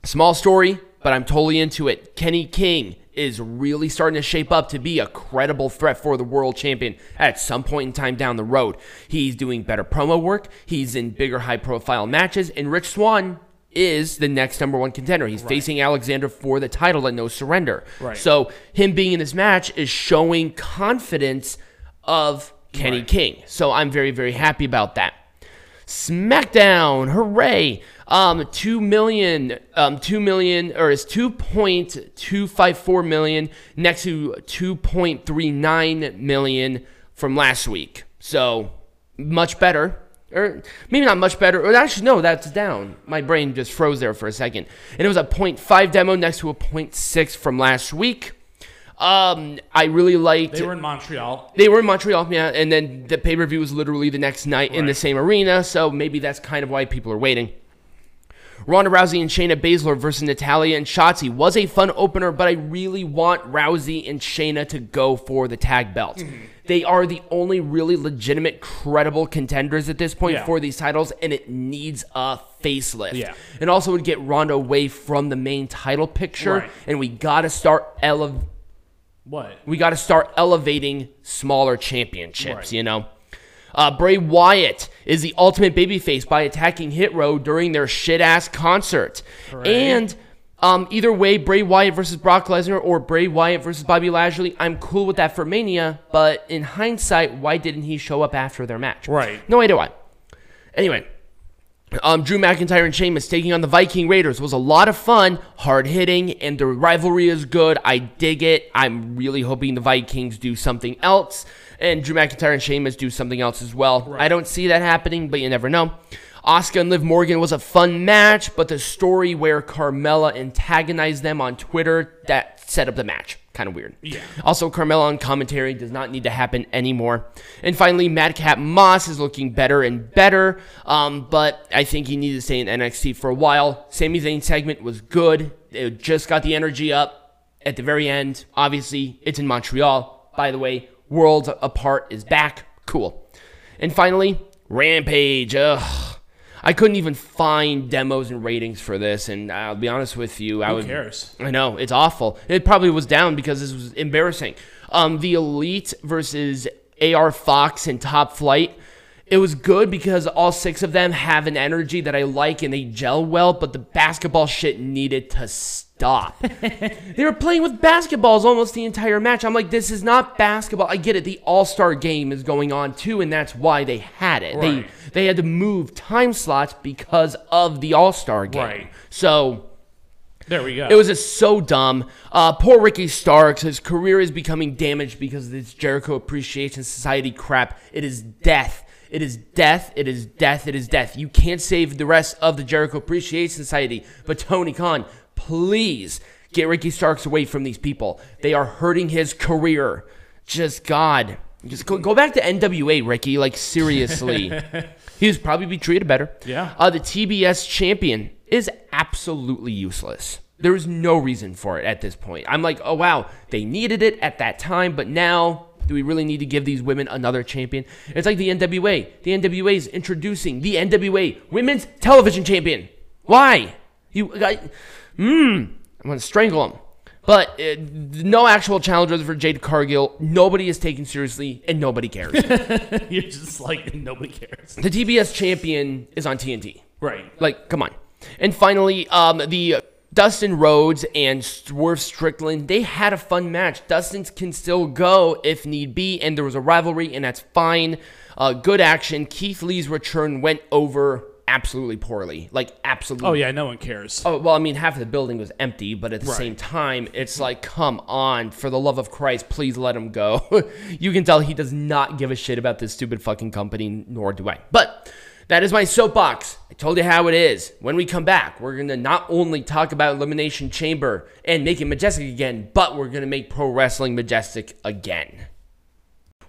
Small story, but I'm totally into it. Kenny King is really starting to shape up to be a credible threat for the world champion at some point in time down the road. He's doing better promo work, he's in bigger high profile matches, and Rich Swann is the next number one contender. He's right. facing Alexander for the title at No Surrender. Right. So him being in this match is showing confidence of Kenny right. King. So I'm very, very happy about that. SmackDown, hooray! Um, two million, um, two million, or is two point two five four million next to two point three nine million from last week. So much better, or maybe not much better. Or actually, no, that's down. My brain just froze there for a second, and it was a 0.5 demo next to a 0.6 from last week. Um, I really liked. They were in Montreal. They were in Montreal, yeah, and then the pay per view was literally the next night right. in the same arena, so maybe that's kind of why people are waiting. Ronda Rousey and Shayna Baszler versus Natalya and Shotzi was a fun opener, but I really want Rousey and Shayna to go for the tag belts. Mm-hmm. They are the only really legitimate, credible contenders at this point yeah. for these titles, and it needs a facelift. Yeah. And also would get Ronda away from the main title picture, right. and we got to start elevating what? We got to start elevating smaller championships, right. you know? Uh, Bray Wyatt is the ultimate babyface by attacking Hit Row during their shit ass concert. And um, either way, Bray Wyatt versus Brock Lesnar or Bray Wyatt versus Bobby Lashley, I'm cool with that for Mania. But in hindsight, why didn't he show up after their match? Right. No idea why. Anyway, um, Drew McIntyre and Sheamus taking on the Viking Raiders was a lot of fun, hard hitting, and the rivalry is good. I dig it. I'm really hoping the Vikings do something else, and Drew McIntyre and Sheamus do something else as well. Right. I don't see that happening, but you never know. Asuka and Liv Morgan was a fun match, but the story where Carmella antagonized them on Twitter that set up the match kind of weird. Yeah. Also, Carmella on commentary does not need to happen anymore. And finally, Madcap Moss is looking better and better, um, but I think he needs to stay in NXT for a while. Sami Zayn segment was good. It just got the energy up at the very end. Obviously, it's in Montreal. By the way, Worlds Apart is back. Cool. And finally, Rampage. Ugh. I couldn't even find demos and ratings for this, and I'll be honest with you, I Who would. cares? I know it's awful. It probably was down because this was embarrassing. Um, the Elite versus AR Fox and Top Flight. It was good because all six of them have an energy that I like and they gel well, but the basketball shit needed to stop. they were playing with basketballs almost the entire match. I'm like, this is not basketball. I get it. The All Star game is going on too, and that's why they had it. Right. They they had to move time slots because of the All Star game. Right. So. There we go. It was just so dumb. Uh, poor Ricky Starks. His career is becoming damaged because of this Jericho Appreciation Society crap. It is death. It is death. It is death. It is death. You can't save the rest of the Jericho Appreciation Society. But Tony Khan, please get Ricky Starks away from these people. They are hurting his career. Just God. Just go, go back to NWA, Ricky. Like, seriously. he was probably be treated better. Yeah. Uh, the TBS champion is absolutely useless. There is no reason for it at this point. I'm like, oh, wow, they needed it at that time, but now do we really need to give these women another champion? It's like the NWA. The NWA is introducing the NWA Women's Television Champion. Why? You, I, mmm, I'm going to strangle him. But uh, no actual challengers for Jade Cargill. Nobody is taken seriously, and nobody cares. You're just like nobody cares. The TBS champion is on TNT. Right. Like, come on. And finally, um, the Dustin Rhodes and Swerve Strickland, they had a fun match. Dustin can still go if need be, and there was a rivalry, and that's fine. Uh, good action. Keith Lee's return went over absolutely poorly. Like, absolutely. Oh, yeah, no one cares. Oh, well, I mean, half of the building was empty, but at the Right. same time, it's like, come on, for the love of Christ, please let him go. you can tell he does not give a shit about this stupid fucking company, nor do I. But That is my soapbox. I told you how it is. When we come back, we're going to not only talk about Elimination Chamber and make it majestic again, but we're going to make pro wrestling majestic again.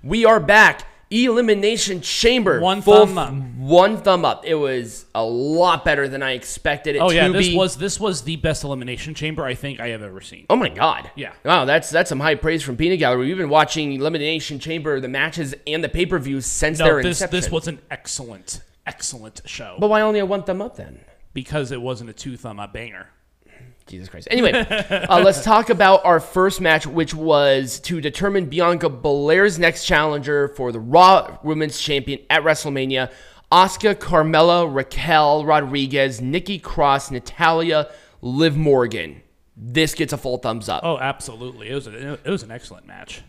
We are back. Elimination Chamber. One Full thumb up. One thumb up. It was a lot better than I expected it Oh to yeah, this be. was this was the best elimination chamber I think I have ever seen. Oh my god. Yeah. Wow, that's that's some high praise from Peanut Gallery. We've been watching Elimination Chamber, the matches and the pay-per-views since No, their this inception. this was an excellent excellent show But why only a one thumb up then? because it wasn't a two thumb up banger. Jesus Christ. Anyway, uh, let's talk about our first match, which was to determine Bianca Belair's next challenger for the Raw Women's Champion at WrestleMania. Asuka, Carmella, Raquel Rodriguez, Nikki Cross, Natalya, Liv Morgan. This gets a full thumbs up. Oh, absolutely. It was a, it was an excellent match.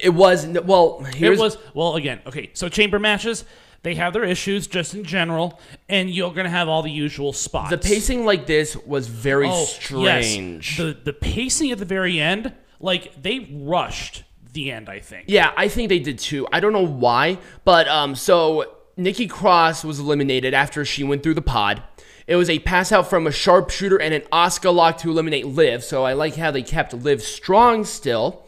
It was well. Here's it was well again. Okay, so chamber matches they have their issues just in general, and you're gonna have all the usual spots. the pacing like this was very Oh, strange. Yes. The the pacing at the very end, like they rushed the end. I think. Yeah, I think they did too. I don't know why, but um, so Nikki Cross was eliminated after she went through the pod. It was a pass out from a sharpshooter and an Asuka lock to eliminate Liv. So I like how they kept Liv strong still.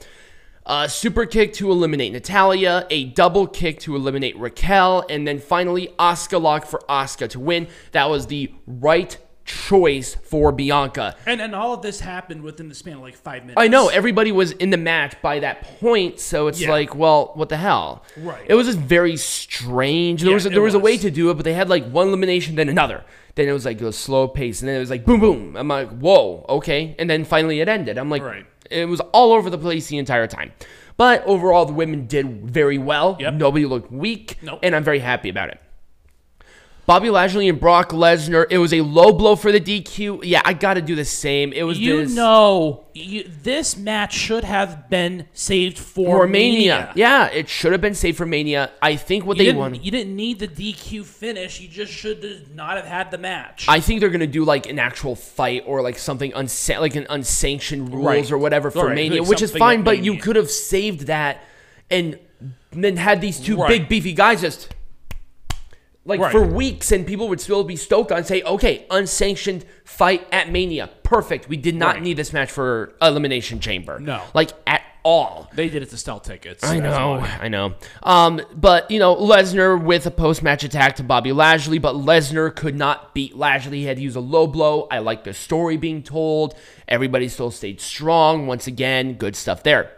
A super kick to eliminate Natalya, a double kick to eliminate Raquel, and then finally Asuka lock for Asuka to win. That was the right choice for Bianca. And and all of this happened within the span of like five minutes. I know everybody was in the match by that point, so it's Yeah. like, well, what the hell? Right. It was just very strange. There Yeah, was a, there was, a way to do it, but they had like one elimination, then another. Then it was like a slow pace, and then it was like boom, boom. I'm like, whoa, okay. And then finally it ended. I'm like, Right. it was all over the place the entire time. But overall, the women did very well. Yep. Nobody looked weak, Nope. and I'm very happy about it. Bobby Lashley and Brock Lesnar. It was a low blow for the DQ. Yeah, I got to do the same. It was You this, know, you, this match should have been saved for, for Mania. Mania. Yeah, it should have been saved for Mania. I think what You they won. you didn't need the DQ finish. You just should not have had the match. I think they're gonna do like an actual fight or like something unsa- like an unsanctioned rules Right. or whatever for Right, Mania, which is fine. But you could have saved that and then had these two Right. big beefy guys just like Right. for weeks, and people would still be stoked on say, okay, unsanctioned fight at Mania, perfect. We did not Right. need this match for Elimination Chamber, No. like at all. they did it to sell tickets. I know. I know. Um, but you know, Lesnar with a post-match attack to Bobby Lashley, but Lesnar could not beat Lashley. He had to use a low blow. I like the story being told. Everybody still stayed strong. Once again, good stuff there.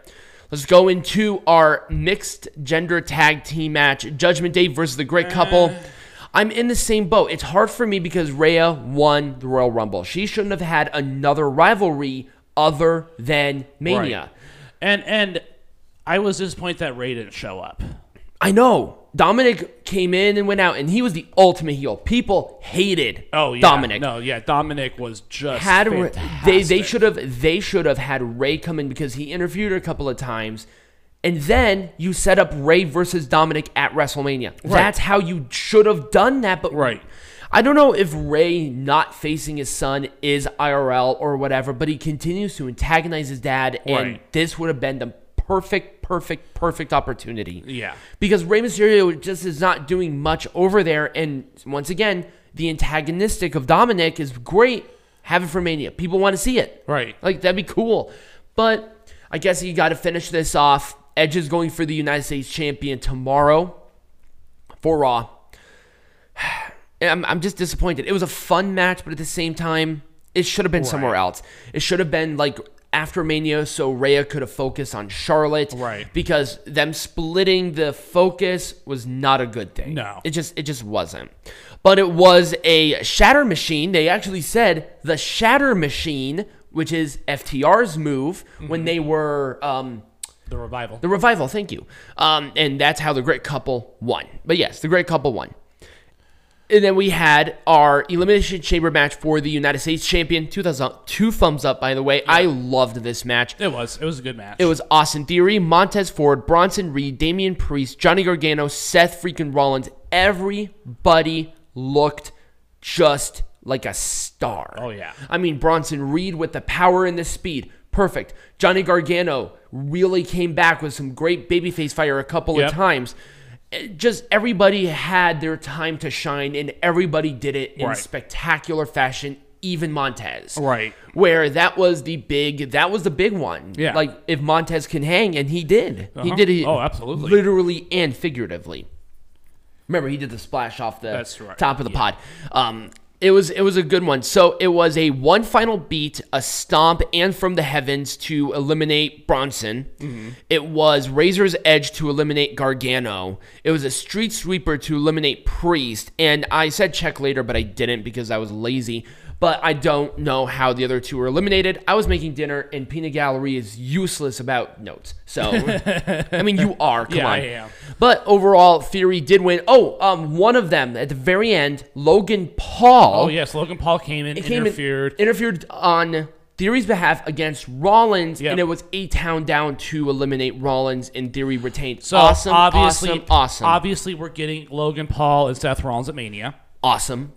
Let's go into our mixed gender tag team match: Judgment Day versus the Great Couple. Mm. I'm in the same boat. It's hard for me because Rhea won the Royal Rumble. She shouldn't have had another rivalry other than Mania. Right. And and I was disappointed that Rey didn't show up. I know. Dominic came in and went out, and he was the ultimate heel. People hated Oh yeah, Dominic. No, yeah, Dominic was just Had fantastic. they they should have they should have had Rey come in because he interviewed her a couple of times, and then you set up Rey versus Dominic at WrestleMania. That's how you should have done that. But Right. I don't know if Rey not facing his son is IRL or whatever, but he continues to antagonize his dad, and Right. this would have been the perfect, perfect, perfect opportunity Yeah. because Rey Mysterio just is not doing much over there. And once again, the antagonistic of Dominic is great. Have it for Mania. People want to see it. Right. Like, that'd be cool. But I guess you got to finish this off. Edge is going for the United States champion tomorrow for Raw. I'm, I'm just disappointed. It was a fun match, but at the same time, it should have been somewhere else. It should have been like after Mania, so Rhea could have focused on Charlotte. Right. Because them splitting the focus was not a good thing. No. It just it just wasn't. But it was a shatter machine. They actually said the shatter machine, which is FTR's move when they were um, the revival. the revival, thank you. Um, and that's how the great couple won. But yes, the great couple won. And then we had our Elimination Chamber match for the United States Champion. Two, thumbs up, two thumbs up, by the way. I loved this match. it was. It was a good match. It was Austin Theory, Montez Ford, Bronson Reed, Damian Priest, Johnny Gargano, Seth freaking Rollins. Everybody looked just like a star. Oh, yeah. I mean, Bronson Reed with the power and the speed. Perfect. Johnny Gargano really came back with some great babyface fire a couple Yep. of times. Just everybody had their time to shine, and everybody did it in Right. spectacular fashion. Even Montez, Right. Where that was the big, that was the big one. Yeah. like if Montez can hang, and he did, he Uh-huh. did it. Oh, absolutely. literally and figuratively. Remember, he did the splash off the right. top of the pod. Um, it was it was a good one. So it was a one final beat, a stomp, and from the heavens to eliminate Bronson. Mm-hmm. It was Razor's Edge to eliminate Gargano. It was a Street Sweeper to eliminate Priest. And I said check later, but I didn't because I was lazy. But I don't know how the other two were eliminated. I was making dinner, and Peanut Gallery is useless about notes. So, I mean, you are. Come Yeah, on. I am. But overall, Theory did win. Oh, um, one of them at the very end, Logan Paul. Oh yes, Logan Paul came in, came in- interfered. interfered on Theory's behalf against Rollins, Yep. and it was A-Town Down to eliminate Rollins, and Theory retained. so awesome, obviously, awesome, awesome, obviously, we're getting Logan Paul and Seth Rollins at Mania. Awesome.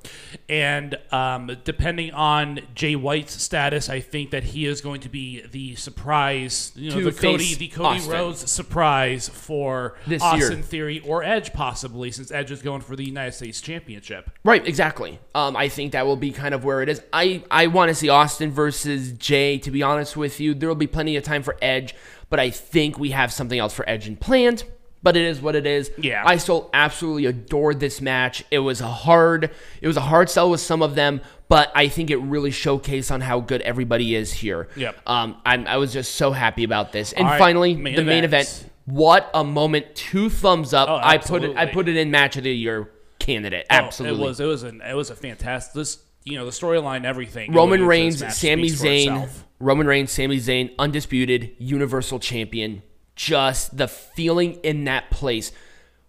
And um, depending on Jay White's status, I think that he is going to be the surprise, you know, To the Cody, the Cody Austin. Rhodes surprise for This Austin year. Theory or Edge, possibly, since Edge is going for the United States Championship. Right, exactly. Um, I think that will be kind of where it is. I, I want to see Austin versus Jay, to be honest with you. There will be plenty of time for Edge, but I think we have something else for Edge in planned. But it is what it is. Yeah. I still absolutely adored this match. It was a hard it was a hard sell with some of them, but I think it really showcased on how good everybody is here. Yep. Um, I'm, I was just so happy about this. And right, finally, main the main events. event. What a moment! Two thumbs up. Oh, I put it. I put it in match of the year candidate. Oh, Absolutely. it was it was an it was a fantastic. This you know the storyline, everything. Roman Reigns, Sami Zayn. Roman Reigns, Sami Zayn, undisputed Universal Champion. Just the feeling in that place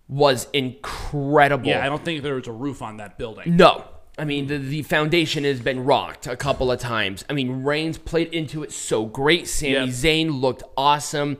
was incredible. Yeah, I don't think there was a roof on that building. No. I mean, the, the foundation has been rocked a couple of times. I mean, Reigns played into it so great. Sami Yep. Zayn looked awesome.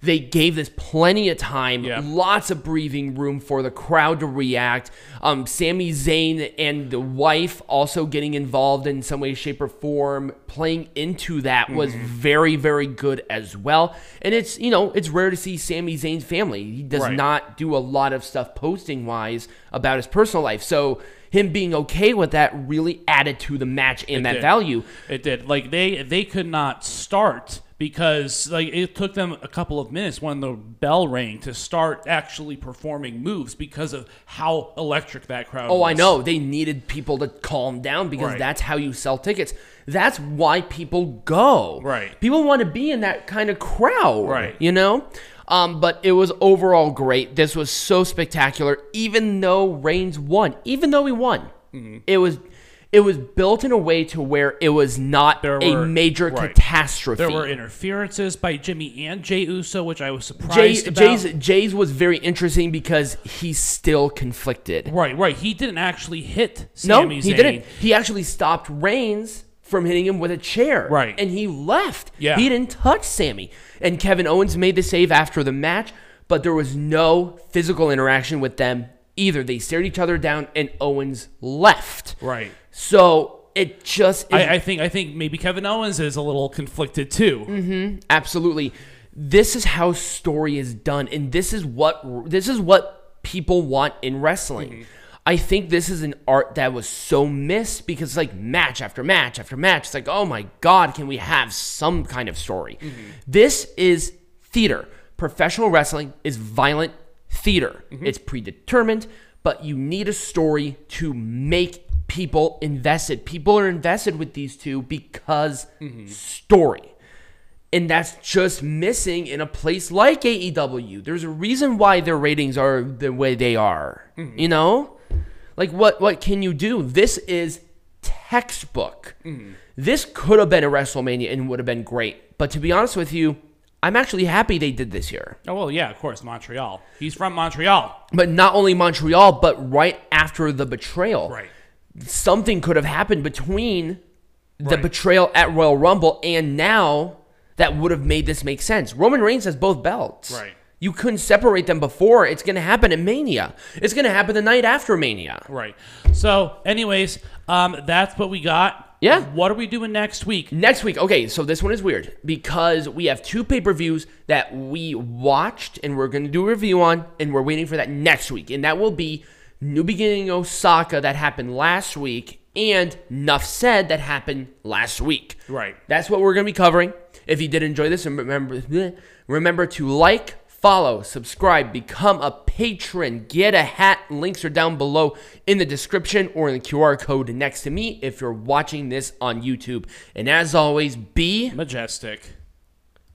They gave this plenty of time, Yep. lots of breathing room for the crowd to react. Um, Sami Zayn and the wife also getting involved in some way, shape, or form, playing into that was Mm-hmm. very, very good as well. And it's you know it's rare to see Sami Zayn's family. He does Right. not do a lot of stuff posting wise about his personal life. So him being okay with that really added to the match and that did. value. It did. Like they they could not start because like it took them a couple of minutes when the bell rang to start actually performing moves because of how electric that crowd was. Oh, was. I know. They needed people to calm down because Right. that's how you sell tickets. That's why people go. Right. People want to be in that kind of crowd. Right. You know? Um, but it was overall great. This was so spectacular, even though Reigns won. Even though he won. Mm-hmm. It was it was built in a way to where it was not There a were- major right. catastrophe. There were interferences by Jimmy and Jay Uso, which I was Jay, surprised about. Jay's, Jay's was very interesting because he's still conflicted. Right, right. He didn't actually hit No, Sami he Zayn. didn't. He actually stopped Reigns from hitting him with a chair. Right. And he left. Yeah. He didn't touch Sami. And Kevin Owens made the save after the match, but there was no physical interaction with them either. They stared each other down and Owens left. Right. So it just I, I think I think maybe Kevin Owens is a little conflicted too. Mm-hmm. absolutely. This is how story is done and this is what this is what people want in wrestling. Mm-hmm. I think this is an art that was so missed because like match after match after match it's like oh my god can we have some kind of story? Mm-hmm. This is theater. Professional wrestling is violent theater. Mm-hmm. It's predetermined but you need a story to make people invested people are invested with these two because story and that's just missing in a place like AEW. There's a reason why their ratings are the way they are. Mm-hmm. You know? Like what what can you do? This is textbook. Mm-hmm. This could have been a WrestleMania and would have been great. But to be honest with you, I'm actually happy they did this here. Oh well, yeah, of course, Montreal. He's from Montreal. But not only Montreal, but right after the betrayal. Right. Something could have happened between the betrayal at Royal Rumble and now that would have made this make sense. Roman Reigns has both belts. Right. You couldn't separate them before. It's going to happen at Mania. It's going to happen the night after Mania. Right. So, anyways, um, that's what we got. Yeah. What are we doing next week? Next week, okay, so this one is weird because we have two pay per views that we watched and we're going to do a review on, and we're waiting for that next week. And that will be New Beginning Osaka that happened last week and Nuff Said that happened last week. Right. That's what we're going to be covering. If you did enjoy this, and remember, remember to like, follow, subscribe, become a patron, get a hat. Links are down below in the description or in the QR code next to me if you're watching this on YouTube. And as always, be Majestic.